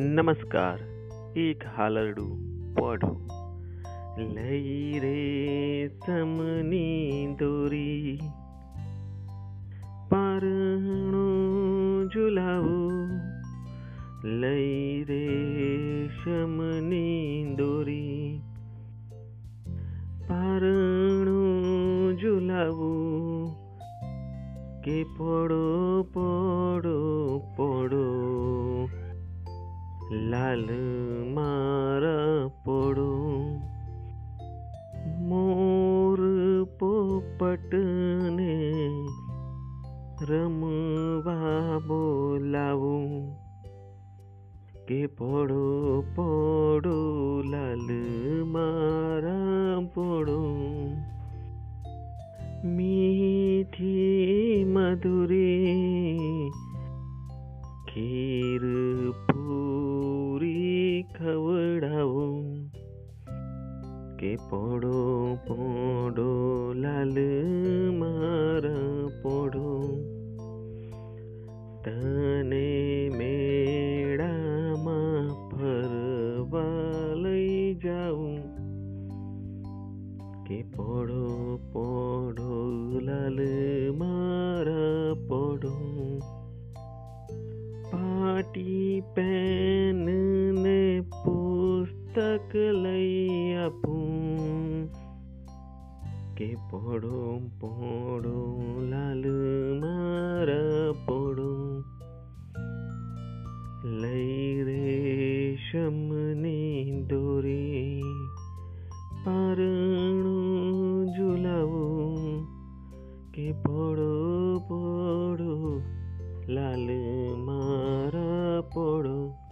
नमस्कार एक हालरडू पढो. लई रे समनी दोरी. पारणो झुलावो. लई रे समनी दोरी. पारणो झुलावो. के पडो पडो पडो. લાલ મારા પડો મોર પોપટને રમવા બોલાવું કે પડો પડો લાલ મારા પડો મીઠી મધુરી ખીર કે પડો પડો લાલ મારા પડો તને મેળામાં ફરવા લઈ જાઉં કે પડો પડો લાલ મારા પડો પાટી પેન போடும் போடும் லாலு மாற போடும். லை ரேஷம் நீந்தோரே பாரணும் ஜுலாவும். கே போடு போடு லாலு மாற போடும்.